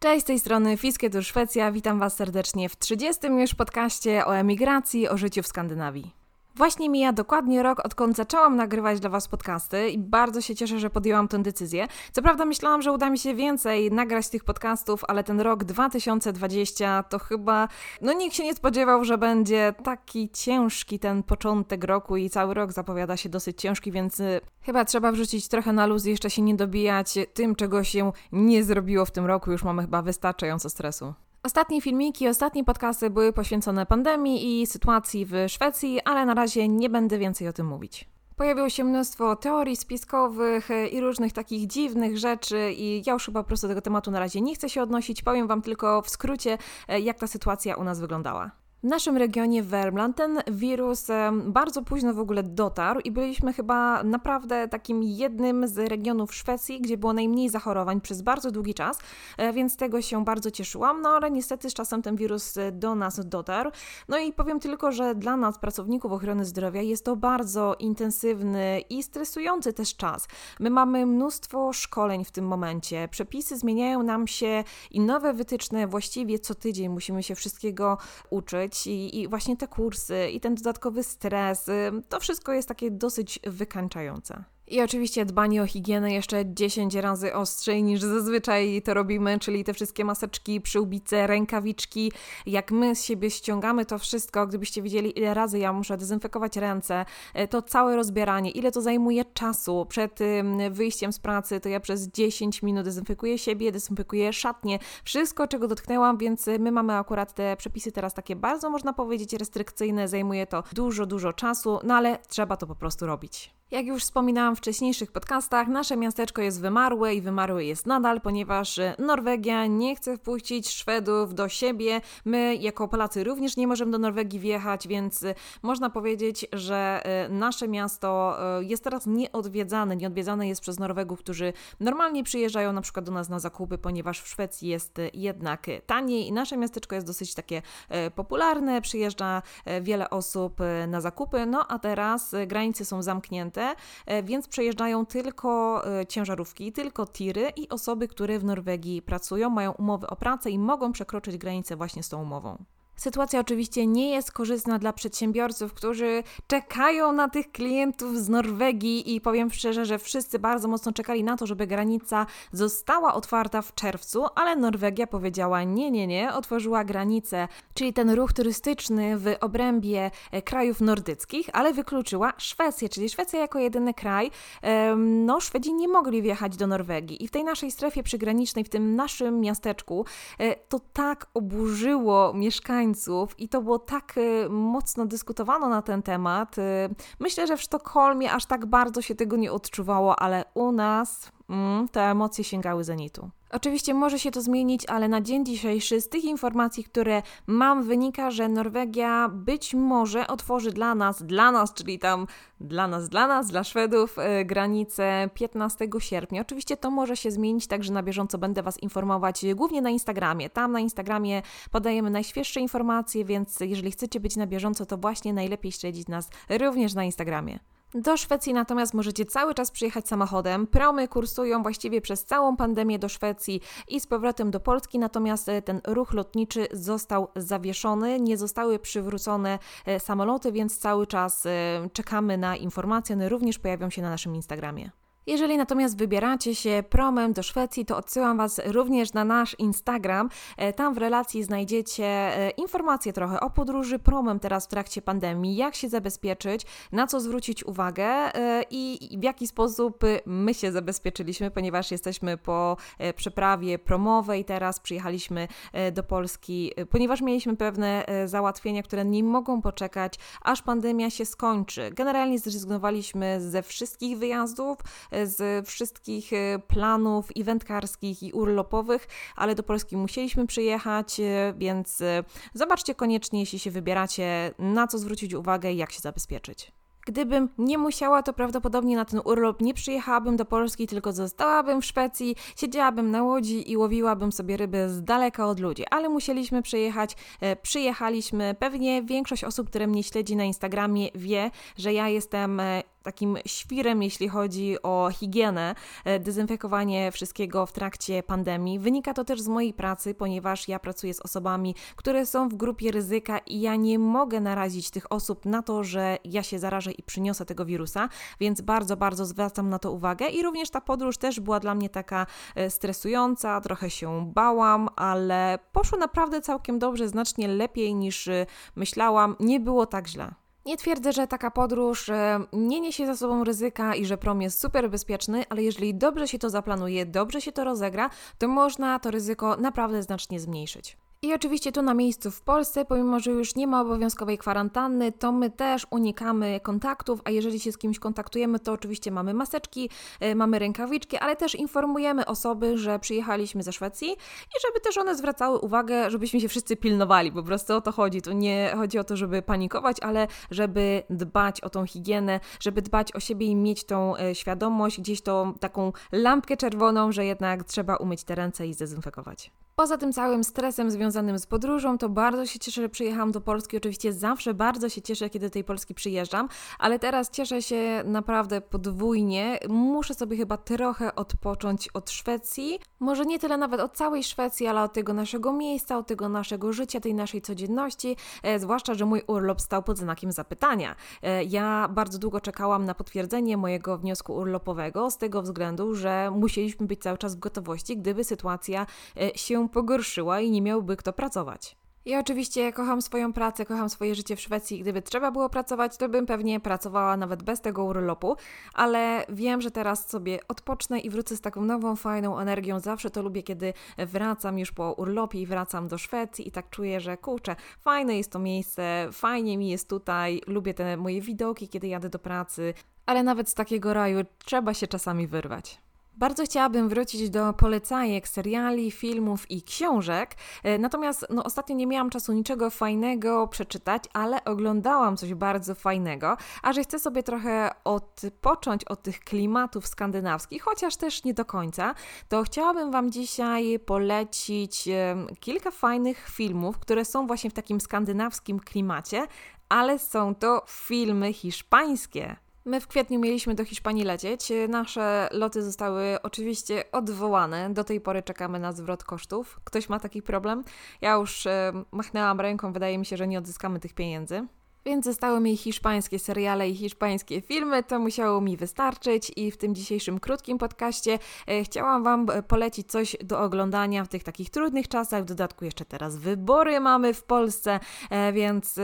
Cześć, z tej strony Fisketur Szwecja. Witam Was serdecznie w 30. już podcaście o emigracji, o życiu w Skandynawii. Właśnie mija dokładnie rok, odkąd zaczęłam nagrywać dla Was podcasty i bardzo się cieszę, że podjęłam tę decyzję. Co prawda myślałam, że uda mi się więcej nagrać tych podcastów, ale ten rok 2020 to chyba, no nikt się nie spodziewał, że będzie taki ciężki ten początek roku i cały rok zapowiada się dosyć ciężki, więc y, chyba trzeba wrzucić trochę na luz i jeszcze się nie dobijać tym, czego się nie zrobiło w tym roku. Już mamy chyba wystarczająco stresu. Ostatnie filmiki, ostatnie podcasty były poświęcone pandemii i sytuacji w Szwecji, ale na razie nie będę więcej o tym mówić. Pojawiło się mnóstwo teorii spiskowych i różnych takich dziwnych rzeczy i ja już chyba po prostu do tego tematu na razie nie chcę się odnosić. Powiem Wam tylko w skrócie, jak ta sytuacja u nas wyglądała. W naszym regionie Wermland ten wirus bardzo późno w ogóle dotarł i byliśmy chyba naprawdę takim jednym z regionów Szwecji, gdzie było najmniej zachorowań przez bardzo długi czas, e, więc tego się bardzo cieszyłam, no ale niestety z czasem ten wirus e, do nas dotarł. No i powiem tylko, że dla nas, pracowników ochrony zdrowia, jest to bardzo intensywny i stresujący też czas. My mamy mnóstwo szkoleń w tym momencie, przepisy zmieniają nam się i nowe wytyczne właściwie co tydzień musimy się wszystkiego uczyć i, właśnie te kursy, i ten dodatkowy stres, to wszystko jest takie dosyć wykańczające. I oczywiście dbanie o higienę jeszcze 10 razy ostrzej niż zazwyczaj to robimy, czyli te wszystkie maseczki, przyłbice, rękawiczki. Jak my z siebie ściągamy to wszystko, gdybyście widzieli ile razy ja muszę dezynfekować ręce, e, to całe rozbieranie, ile to zajmuje czasu przed wyjściem z pracy, to ja przez 10 minut dezynfekuję siebie, dezynfekuję szatnie, wszystko czego dotknęłam, więc my mamy akurat te przepisy teraz takie bardzo można powiedzieć restrykcyjne, zajmuje to dużo, dużo czasu, no ale trzeba to po prostu robić. Jak już wspominałam w wcześniejszych podcastach, nasze miasteczko jest wymarłe i wymarłe jest nadal, ponieważ Norwegia nie chce wpuścić Szwedów do siebie. My, jako Polacy, również nie możemy do Norwegii wjechać, więc można powiedzieć, że e, nasze miasto e, jest teraz nieodwiedzane. Nieodwiedzane jest przez Norwegów, którzy normalnie przyjeżdżają na przykład do nas na zakupy, ponieważ w Szwecji jest jednak taniej i nasze miasteczko jest dosyć takie e, popularne. Przyjeżdża wiele osób na zakupy, no a teraz granice są zamknięte E, więc przejeżdżają tylko e, ciężarówki, tylko tiry i osoby, które w Norwegii pracują, mają umowy o pracę i mogą przekroczyć granicę właśnie z tą umową. Sytuacja oczywiście nie jest korzystna dla przedsiębiorców, którzy czekają na tych klientów z Norwegii i powiem szczerze, że wszyscy bardzo mocno czekali na to, żeby granica została otwarta w czerwcu, ale Norwegia powiedziała nie, nie, nie, otworzyła granicę, czyli ten ruch turystyczny w obrębie e, krajów nordyckich, ale wykluczyła Szwecję, czyli Szwecja jako jedyny kraj. No, Szwedzi nie mogli wjechać do Norwegii i w tej naszej strefie przygranicznej, w tym naszym miasteczku, e, to tak oburzyło mieszkańców, i to było tak y, mocno dyskutowano na ten temat. Y, myślę, że w Sztokholmie aż tak bardzo się tego nie odczuwało, ale u nas mm, te emocje sięgały zenitu. Oczywiście może się to zmienić, ale na dzień dzisiejszy z tych informacji, które mam, wynika, że Norwegia być może otworzy dla nas, dla nas, czyli tam dla nas, dla nas, dla Szwedów, yy, granicę 15 sierpnia. Oczywiście to może się zmienić, także na bieżąco będę Was informować, głównie na Instagramie. Tam na Instagramie podajemy najświeższe informacje, więc jeżeli chcecie być na bieżąco, to właśnie najlepiej śledzić nas również na Instagramie. Do Szwecji natomiast możecie cały czas przyjechać samochodem. Promy kursują właściwie przez całą pandemię do Szwecji i z powrotem do Polski, natomiast e, ten ruch lotniczy został zawieszony, nie zostały przywrócone e, samoloty, więc cały czas e, czekamy na informacje. One również pojawią się na naszym Instagramie. Jeżeli natomiast wybieracie się promem do Szwecji, to odsyłam Was również na nasz Instagram. E, tam w relacji znajdziecie e, informacje trochę o podróży promem teraz w trakcie pandemii, jak się zabezpieczyć, na co zwrócić uwagę e, i w jaki sposób my się zabezpieczyliśmy, ponieważ jesteśmy po przeprawie promowej, teraz przyjechaliśmy do Polski, ponieważ mieliśmy pewne załatwienia, które nie mogą poczekać, aż pandemia się skończy. Generalnie zrezygnowaliśmy ze wszystkich wyjazdów, z wszystkich e, planów eventkarskich i urlopowych, ale do Polski musieliśmy przyjechać, e, więc e, zobaczcie koniecznie, jeśli się wybieracie, na co zwrócić uwagę i jak się zabezpieczyć. Gdybym nie musiała, to prawdopodobnie na ten urlop nie przyjechałabym do Polski, tylko zostałabym w Szwecji, siedziałabym na łodzi i łowiłabym sobie ryby z daleka od ludzi. Ale musieliśmy przyjechać, przyjechaliśmy. Pewnie większość osób, które mnie śledzi na Instagramie, wie, że ja jestem takim świrem, jeśli chodzi o higienę, e, dezynfekowanie wszystkiego w trakcie pandemii. Wynika to też z mojej pracy, ponieważ ja pracuję z osobami, które są w grupie ryzyka i ja nie mogę narazić tych osób na to, że ja się zarażę i przyniosę tego wirusa, więc bardzo, bardzo zwracam na to uwagę i również ta podróż też była dla mnie taka e, stresująca, trochę się bałam, ale poszło naprawdę całkiem dobrze, znacznie lepiej niż e, myślałam. Nie było tak źle. Nie twierdzę, że taka podróż e, nie niesie za sobą ryzyka i że prom jest super bezpieczny, ale jeżeli dobrze się to zaplanuje, dobrze się to rozegra, to można to ryzyko naprawdę znacznie zmniejszyć. I oczywiście tu na miejscu w Polsce, pomimo że już nie ma obowiązkowej kwarantanny, to my też unikamy kontaktów, a jeżeli się z kimś kontaktujemy, to oczywiście mamy maseczki, y, mamy rękawiczki, ale też informujemy osoby, że przyjechaliśmy ze Szwecji i żeby też one zwracały uwagę, żebyśmy się wszyscy pilnowali, po prostu o to chodzi. To nie chodzi o to, żeby panikować, ale żeby dbać o tą higienę, żeby dbać o siebie i mieć tą y, świadomość, gdzieś tą taką lampkę czerwoną, że jednak trzeba umyć te ręce i zdezynfekować. Poza tym całym stresem związanym z podróżą, to bardzo się cieszę, że przyjechałam do Polski. Oczywiście zawsze bardzo się cieszę, kiedy do tej Polski przyjeżdżam, ale teraz cieszę się naprawdę podwójnie. Muszę sobie chyba trochę odpocząć od Szwecji. Może nie tyle nawet od całej Szwecji, ale od tego naszego miejsca, od tego naszego życia, tej naszej codzienności. E, zwłaszcza, że mój urlop stał pod znakiem zapytania. E, ja bardzo długo czekałam na potwierdzenie mojego wniosku urlopowego z tego względu, że musieliśmy być cały czas w gotowości, gdyby sytuacja e, się pogorszyła i nie miałby kto pracować. Ja oczywiście kocham swoją pracę, kocham swoje życie w Szwecji. Gdyby trzeba było pracować, to bym pewnie pracowała nawet bez tego urlopu, ale wiem, że teraz sobie odpocznę i wrócę z taką nową, fajną energią. Zawsze to lubię, kiedy wracam już po urlopie i wracam do Szwecji i tak czuję, że kurczę, fajne jest to miejsce, fajnie mi jest tutaj, lubię te moje widoki, kiedy jadę do pracy, ale nawet z takiego raju trzeba się czasami wyrwać. Bardzo chciałabym wrócić do polecajek seriali, filmów i książek, e, natomiast no, ostatnio nie miałam czasu niczego fajnego przeczytać, ale oglądałam coś bardzo fajnego, a że chcę sobie trochę odpocząć od tych klimatów skandynawskich, chociaż też nie do końca, to chciałabym Wam dzisiaj polecić kilka fajnych filmów, które są właśnie w takim skandynawskim klimacie, ale są to filmy hiszpańskie. My w kwietniu mieliśmy do Hiszpanii lecieć. Nasze loty zostały oczywiście odwołane. Do tej pory czekamy na zwrot kosztów. Ktoś ma taki problem? Ja już e, machnęłam ręką, wydaje mi się, że nie odzyskamy tych pieniędzy więc zostały mi hiszpańskie seriale i hiszpańskie filmy, to musiało mi wystarczyć i w tym dzisiejszym krótkim podcaście e, chciałam Wam e, polecić coś do oglądania w tych takich trudnych czasach, w dodatku jeszcze teraz wybory mamy w Polsce, e, więc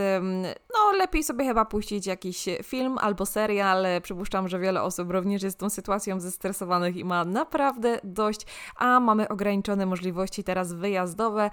no lepiej sobie chyba puścić jakiś film albo serial, przypuszczam, że wiele osób również jest tą sytuacją zestresowanych i ma naprawdę dość, a mamy ograniczone możliwości teraz wyjazdowe,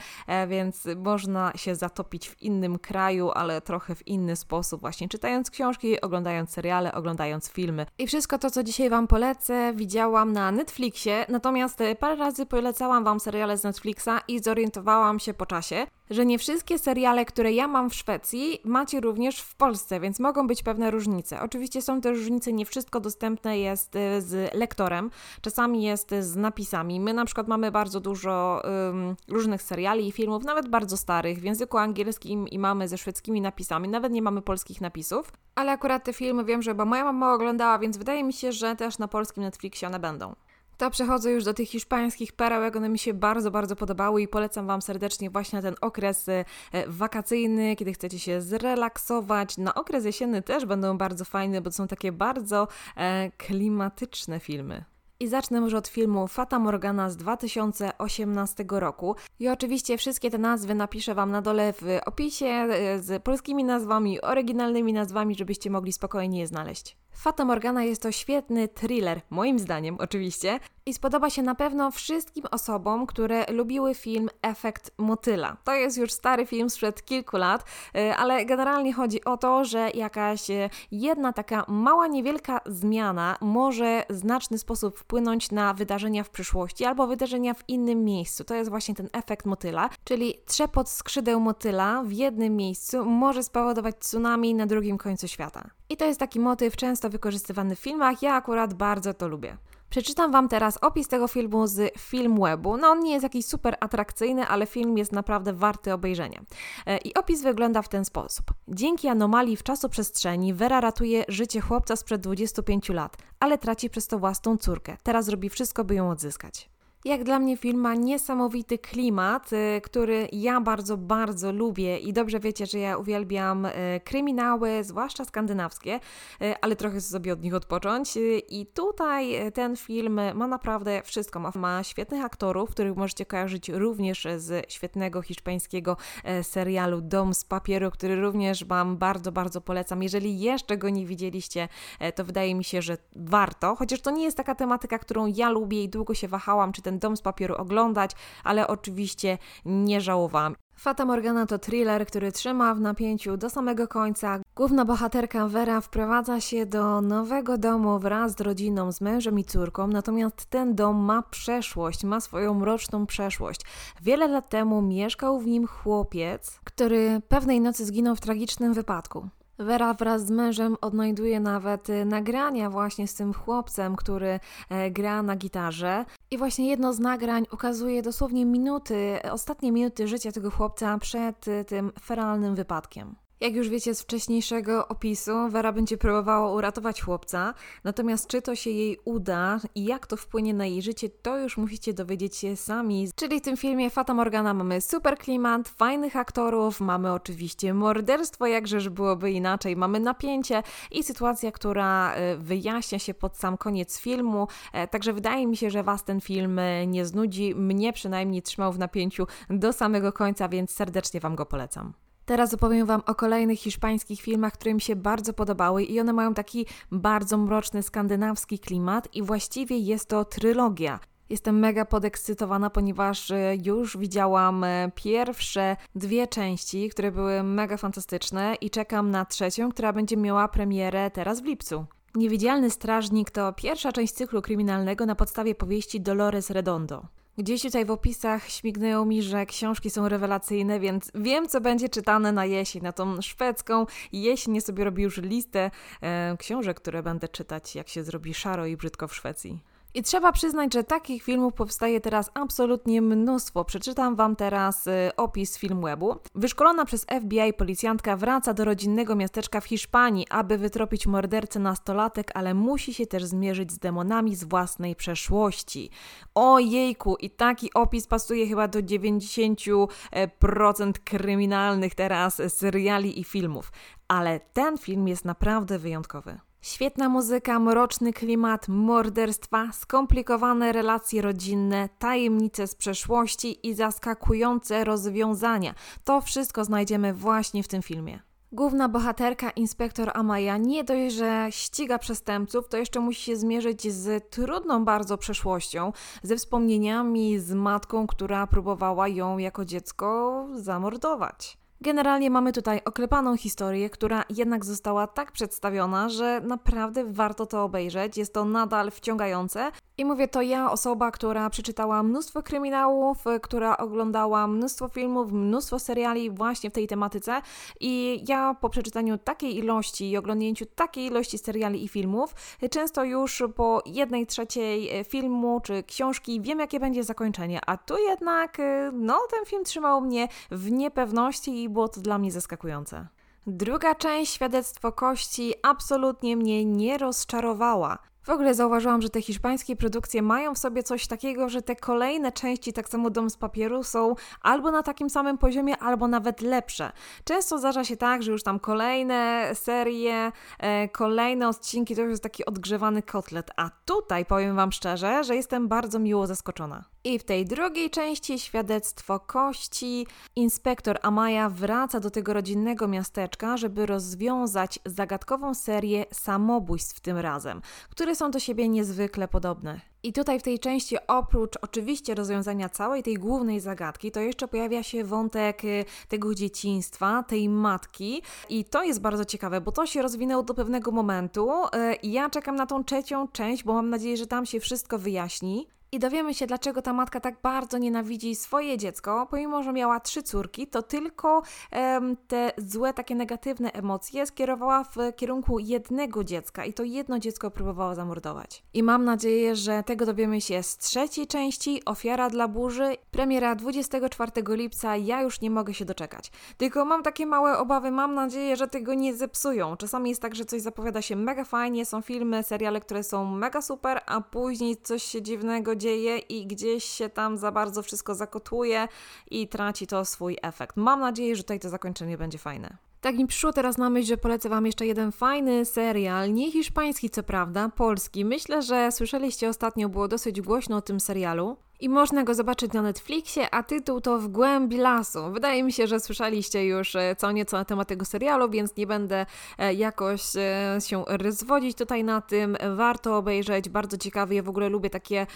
więc można się zatopić w innym kraju, ale trochę w sposób, właśnie czytając książki, oglądając seriale, oglądając filmy. I wszystko to, co dzisiaj Wam polecę, widziałam na Netflixie, natomiast e, parę razy polecałam Wam seriale z Netflixa i zorientowałam się po czasie, że nie wszystkie seriale, które ja mam w Szwecji, macie również w Polsce, więc mogą być pewne różnice. Oczywiście są też różnice, nie wszystko dostępne jest e, z lektorem, czasami jest z napisami. My na przykład mamy bardzo dużo um, różnych seriali i filmów, nawet bardzo starych, w języku angielskim i mamy ze szwedzkimi napisami, nawet nie mamy polskich napisów. Ale akurat te filmy wiem, że bo moja mama oglądała, więc wydaje mi się, że też na polskim Netflixie one będą. To przechodzę już do tych hiszpańskich perełek. One mi się bardzo, bardzo podobały i polecam Wam serdecznie właśnie ten okres e, wakacyjny, kiedy chcecie się zrelaksować. Na okres jesienny też będą bardzo fajne, bo to są takie bardzo e, klimatyczne filmy. I zacznę może od filmu Fata Morgana z 2018 roku. I oczywiście wszystkie te nazwy napiszę Wam na dole w opisie e, z polskimi nazwami, oryginalnymi nazwami, żebyście mogli spokojnie je znaleźć. Fata Morgana jest to świetny thriller, moim zdaniem oczywiście, i spodoba się na pewno wszystkim osobom, które lubiły film Efekt Motyla. To jest już stary film sprzed kilku lat, y, ale generalnie chodzi o to, że jakaś y, jedna taka mała, niewielka zmiana może w znaczny sposób wpłynąć na wydarzenia w przyszłości albo wydarzenia w innym miejscu. To jest właśnie ten efekt motyla, czyli trzepot skrzydeł motyla w jednym miejscu może spowodować tsunami na drugim końcu świata. I to jest taki motyw często wykorzystywany w filmach, ja akurat bardzo to lubię. Przeczytam Wam teraz opis tego filmu z Filmwebu. No on nie jest jakiś super atrakcyjny, ale film jest naprawdę warty obejrzenia. E, I opis wygląda w ten sposób. Dzięki anomalii w czasoprzestrzeni Vera ratuje życie chłopca sprzed 25 lat, ale traci przez to własną córkę. Teraz robi wszystko, by ją odzyskać. Jak dla mnie film ma niesamowity klimat, y, który ja bardzo, bardzo lubię i dobrze wiecie, że ja uwielbiam y, kryminały, zwłaszcza skandynawskie, y, ale trochę sobie od nich odpocząć. I tutaj ten film ma naprawdę wszystko. Ma, świetnych aktorów, których możecie kojarzyć również z świetnego hiszpańskiego serialu Dom z papieru, który również Wam bardzo, bardzo polecam. Jeżeli jeszcze go nie widzieliście, to wydaje mi się, że warto, chociaż to nie jest taka tematyka, którą ja lubię i długo się wahałam, czy ten ten dom z papieru oglądać, ale oczywiście nie żałowałam. Fata Morgana to thriller, który trzyma w napięciu do samego końca. Główna bohaterka Vera wprowadza się do nowego domu wraz z rodziną, z mężem i córką, natomiast ten dom ma przeszłość, ma swoją mroczną przeszłość. Wiele lat temu mieszkał w nim chłopiec, który pewnej nocy zginął w tragicznym wypadku. Vera wraz z mężem odnajduje nawet y, nagrania właśnie z tym chłopcem, który e, gra na gitarze. I właśnie jedno z nagrań ukazuje dosłownie minuty, ostatnie minuty życia tego chłopca przed y, tym feralnym wypadkiem. Jak już wiecie z wcześniejszego opisu, Vera będzie próbowała uratować chłopca, natomiast czy to się jej uda i jak to wpłynie na jej życie, to już musicie dowiedzieć się sami. Czyli w tym filmie Fata Morgana mamy super klimat, fajnych aktorów, mamy oczywiście morderstwo, jakżeż byłoby inaczej, mamy napięcie i sytuacja, która e, wyjaśnia się pod sam koniec filmu, e, także wydaje mi się, że Was ten film e, nie znudzi, mnie przynajmniej trzymał w napięciu do samego końca, więc serdecznie Wam go polecam. Teraz opowiem Wam o kolejnych hiszpańskich filmach, które mi się bardzo podobały i one mają taki bardzo mroczny skandynawski klimat i właściwie jest to trylogia. Jestem mega podekscytowana, ponieważ e, już widziałam e, pierwsze dwie części, które były mega fantastyczne i czekam na trzecią, która będzie miała premierę teraz w lipcu. Niewidzialny Strażnik to pierwsza część cyklu kryminalnego na podstawie powieści Dolores Redondo. Gdzieś tutaj w opisach śmignęło mi, że książki są rewelacyjne, więc wiem, co będzie czytane na jesień, na tą szwedzką jesień. sobie robię już listę e, książek, które będę czytać, jak się zrobi szaro i brzydko w Szwecji. I trzeba przyznać, że takich filmów powstaje teraz absolutnie mnóstwo. Przeczytam Wam teraz y, opis Filmwebu. Wyszkolona przez FBI policjantka wraca do rodzinnego miasteczka w Hiszpanii, aby wytropić mordercę nastolatek, ale musi się też zmierzyć z demonami z własnej przeszłości. O jejku, i taki opis pasuje chyba do 90% kryminalnych teraz seriali i filmów. Ale ten film jest naprawdę wyjątkowy. Świetna muzyka, mroczny klimat, morderstwa, skomplikowane relacje rodzinne, tajemnice z przeszłości i zaskakujące rozwiązania. To wszystko znajdziemy właśnie w tym filmie. Główna bohaterka, inspektor Amaya, nie dość, że ściga przestępców, to jeszcze musi się zmierzyć z trudną bardzo przeszłością, ze wspomnieniami z matką, która próbowała ją jako dziecko zamordować. Generalnie mamy tutaj oklepaną historię, która jednak została tak przedstawiona, że naprawdę warto to obejrzeć. Jest to nadal wciągające. I mówię to ja, osoba, która przeczytała mnóstwo kryminałów, która oglądała mnóstwo filmów, mnóstwo seriali właśnie w tej tematyce. I ja po przeczytaniu takiej ilości i oglądnięciu takiej ilości seriali i filmów, często już po jednej trzeciej filmu czy książki wiem, jakie będzie zakończenie. A tu jednak, no, ten film trzymał mnie w niepewności i było to dla mnie zaskakujące. Druga część, Świadectwo Kości, absolutnie mnie nie rozczarowała. W ogóle zauważyłam, że te hiszpańskie produkcje mają w sobie coś takiego, że te kolejne części, tak samo Dom z Papieru, są albo na takim samym poziomie, albo nawet lepsze. Często zdarza się tak, że już tam kolejne serie, e, kolejne odcinki to już jest taki odgrzewany kotlet, a tutaj powiem Wam szczerze, że jestem bardzo miło zaskoczona. I w tej drugiej części świadectwo kości inspektor Amaya wraca do tego rodzinnego miasteczka, żeby rozwiązać zagadkową serię samobójstw tym razem, które są do siebie niezwykle podobne. I tutaj w tej części oprócz oczywiście rozwiązania całej tej głównej zagadki, to jeszcze pojawia się wątek y, tego dzieciństwa, tej matki i to jest bardzo ciekawe, bo to się rozwinęło do pewnego momentu. Y, ja czekam na tą trzecią część, bo mam nadzieję, że tam się wszystko wyjaśni. I dowiemy się, dlaczego ta matka tak bardzo nienawidzi swoje dziecko, pomimo, że miała trzy córki, to tylko em, te złe, takie negatywne emocje skierowała w kierunku jednego dziecka i to jedno dziecko próbowała zamordować. I mam nadzieję, że tego dowiemy się z trzeciej części, Ofiara dla burzy, premiera 24 lipca, ja już nie mogę się doczekać. Tylko mam takie małe obawy, mam nadzieję, że tego nie zepsują. Czasami jest tak, że coś zapowiada się mega fajnie, są filmy, seriale, które są mega super, a później coś się dziwnego dzieje i gdzieś się tam za bardzo wszystko zakotuje i traci to swój efekt. Mam nadzieję, że tutaj to zakończenie będzie fajne. Tak mi przyszło teraz na myśl, że polecę Wam jeszcze jeden fajny serial, nie hiszpański co prawda, polski. Myślę, że słyszeliście ostatnio, było dosyć głośno o tym serialu i można go zobaczyć na Netflixie, a tytuł to W głębi lasu. Wydaje mi się, że słyszeliście już e, co nieco na temat tego serialu, więc nie będę e, jakoś e, się rozwodzić tutaj na tym. Warto obejrzeć, bardzo ciekawy. Ja w ogóle lubię takie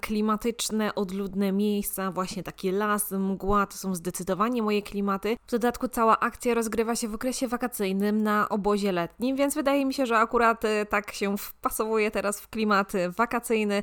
klimatyczne, odludne miejsca, właśnie taki las, mgła, to są zdecydowanie moje klimaty. W dodatku cała akcja rozgrywa się w okresie wakacyjnym na obozie letnim, więc wydaje mi się, że akurat tak się wpasowuje teraz w klimat wakacyjny,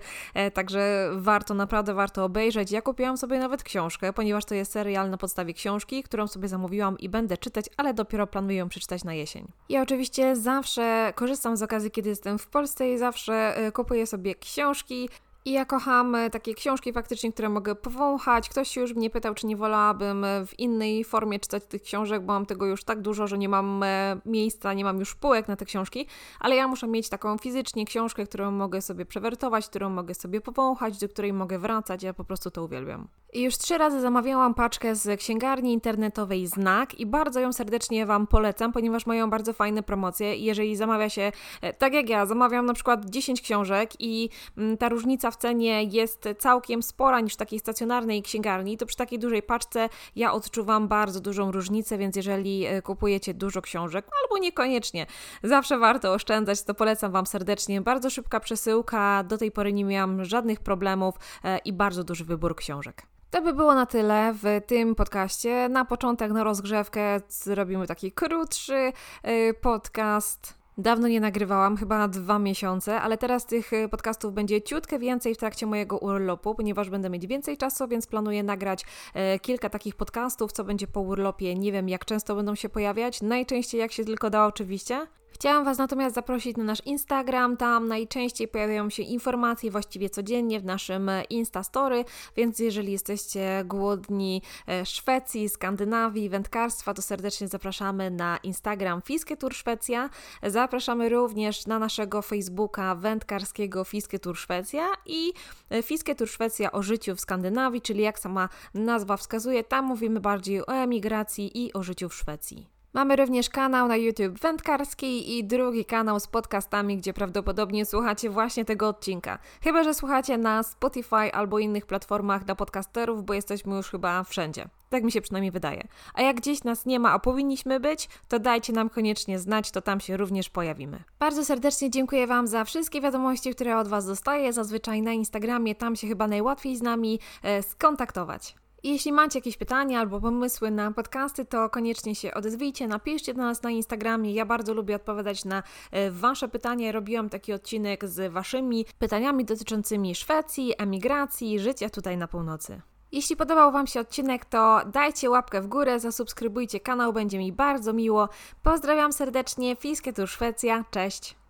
także warto naprawdę naprawdę warto obejrzeć. Ja kupiłam sobie nawet książkę, ponieważ to jest serial na podstawie książki, którą sobie zamówiłam i będę czytać, ale dopiero planuję ją przeczytać na jesień. Ja oczywiście zawsze korzystam z okazji, kiedy jestem w Polsce i zawsze e, kupuję sobie książki. I ja kocham e, takie książki faktycznie, które mogę powąchać. Ktoś się już mnie pytał, czy nie wolałabym e, w innej formie czytać tych książek, bo mam tego już tak dużo, że nie mam e, miejsca, nie mam już półek na te książki, ale ja muszę mieć taką fizycznie książkę, którą mogę sobie przewertować, którą mogę sobie powąchać, do której mogę wracać. Ja po prostu to uwielbiam. Już trzy razy zamawiałam paczkę z księgarni internetowej Znak i bardzo ją serdecznie Wam polecam, ponieważ mają bardzo fajne promocje. Jeżeli zamawia się, tak jak ja, zamawiam na przykład 10 książek i mm, ta różnica w cenie jest całkiem spora niż w takiej stacjonarnej księgarni, to przy takiej dużej paczce ja odczuwam bardzo dużą różnicę, więc jeżeli e, kupujecie dużo książek, albo niekoniecznie, zawsze warto oszczędzać, to polecam Wam serdecznie. Bardzo szybka przesyłka, do tej pory nie miałam żadnych problemów e, i bardzo duży wybór książek. To by było na tyle w tym podcaście. Na początek, na rozgrzewkę, zrobimy taki krótszy e, podcast Dawno nie nagrywałam, chyba dwa miesiące, ale teraz tych y, podcastów będzie ciutkę więcej w trakcie mojego urlopu, ponieważ będę mieć więcej czasu, więc planuję nagrać e, kilka takich podcastów, co będzie po urlopie. Nie wiem, jak często będą się pojawiać. Najczęściej, jak się tylko da, oczywiście. Chciałam Was natomiast zaprosić na nasz Instagram, tam najczęściej pojawiają się informacje właściwie codziennie w naszym Instastory, więc jeżeli jesteście głodni e, Szwecji, Skandynawii, wędkarstwa, to serdecznie zapraszamy na Instagram Fisketur Szwecja. Zapraszamy również na naszego Facebooka wędkarskiego Fisketur Szwecja i e, Fisketur Szwecja o życiu w Skandynawii, czyli jak sama nazwa wskazuje, tam mówimy bardziej o emigracji i o życiu w Szwecji. Mamy również kanał na YouTube wędkarski i drugi kanał z podcastami, gdzie prawdopodobnie słuchacie właśnie tego odcinka. Chyba, że słuchacie na Spotify albo innych platformach dla podcasterów, bo jesteśmy już chyba wszędzie. Tak mi się przynajmniej wydaje. A jak gdzieś nas nie ma, a powinniśmy być, to dajcie nam koniecznie znać, to tam się również pojawimy. Bardzo serdecznie dziękuję Wam za wszystkie wiadomości, które od Was dostaję. Zazwyczaj na Instagramie, tam się chyba najłatwiej z nami e, skontaktować. Jeśli macie jakieś pytania albo pomysły na podcasty, to koniecznie się odezwijcie, napiszcie do nas na Instagramie. Ja bardzo lubię odpowiadać na e, Wasze pytania. Robiłam taki odcinek z Waszymi pytaniami dotyczącymi Szwecji, emigracji, życia tutaj na północy. Jeśli podobał Wam się odcinek, to dajcie łapkę w górę, zasubskrybujcie kanał, będzie mi bardzo miło. Pozdrawiam serdecznie, Fisketur Szwecja, cześć!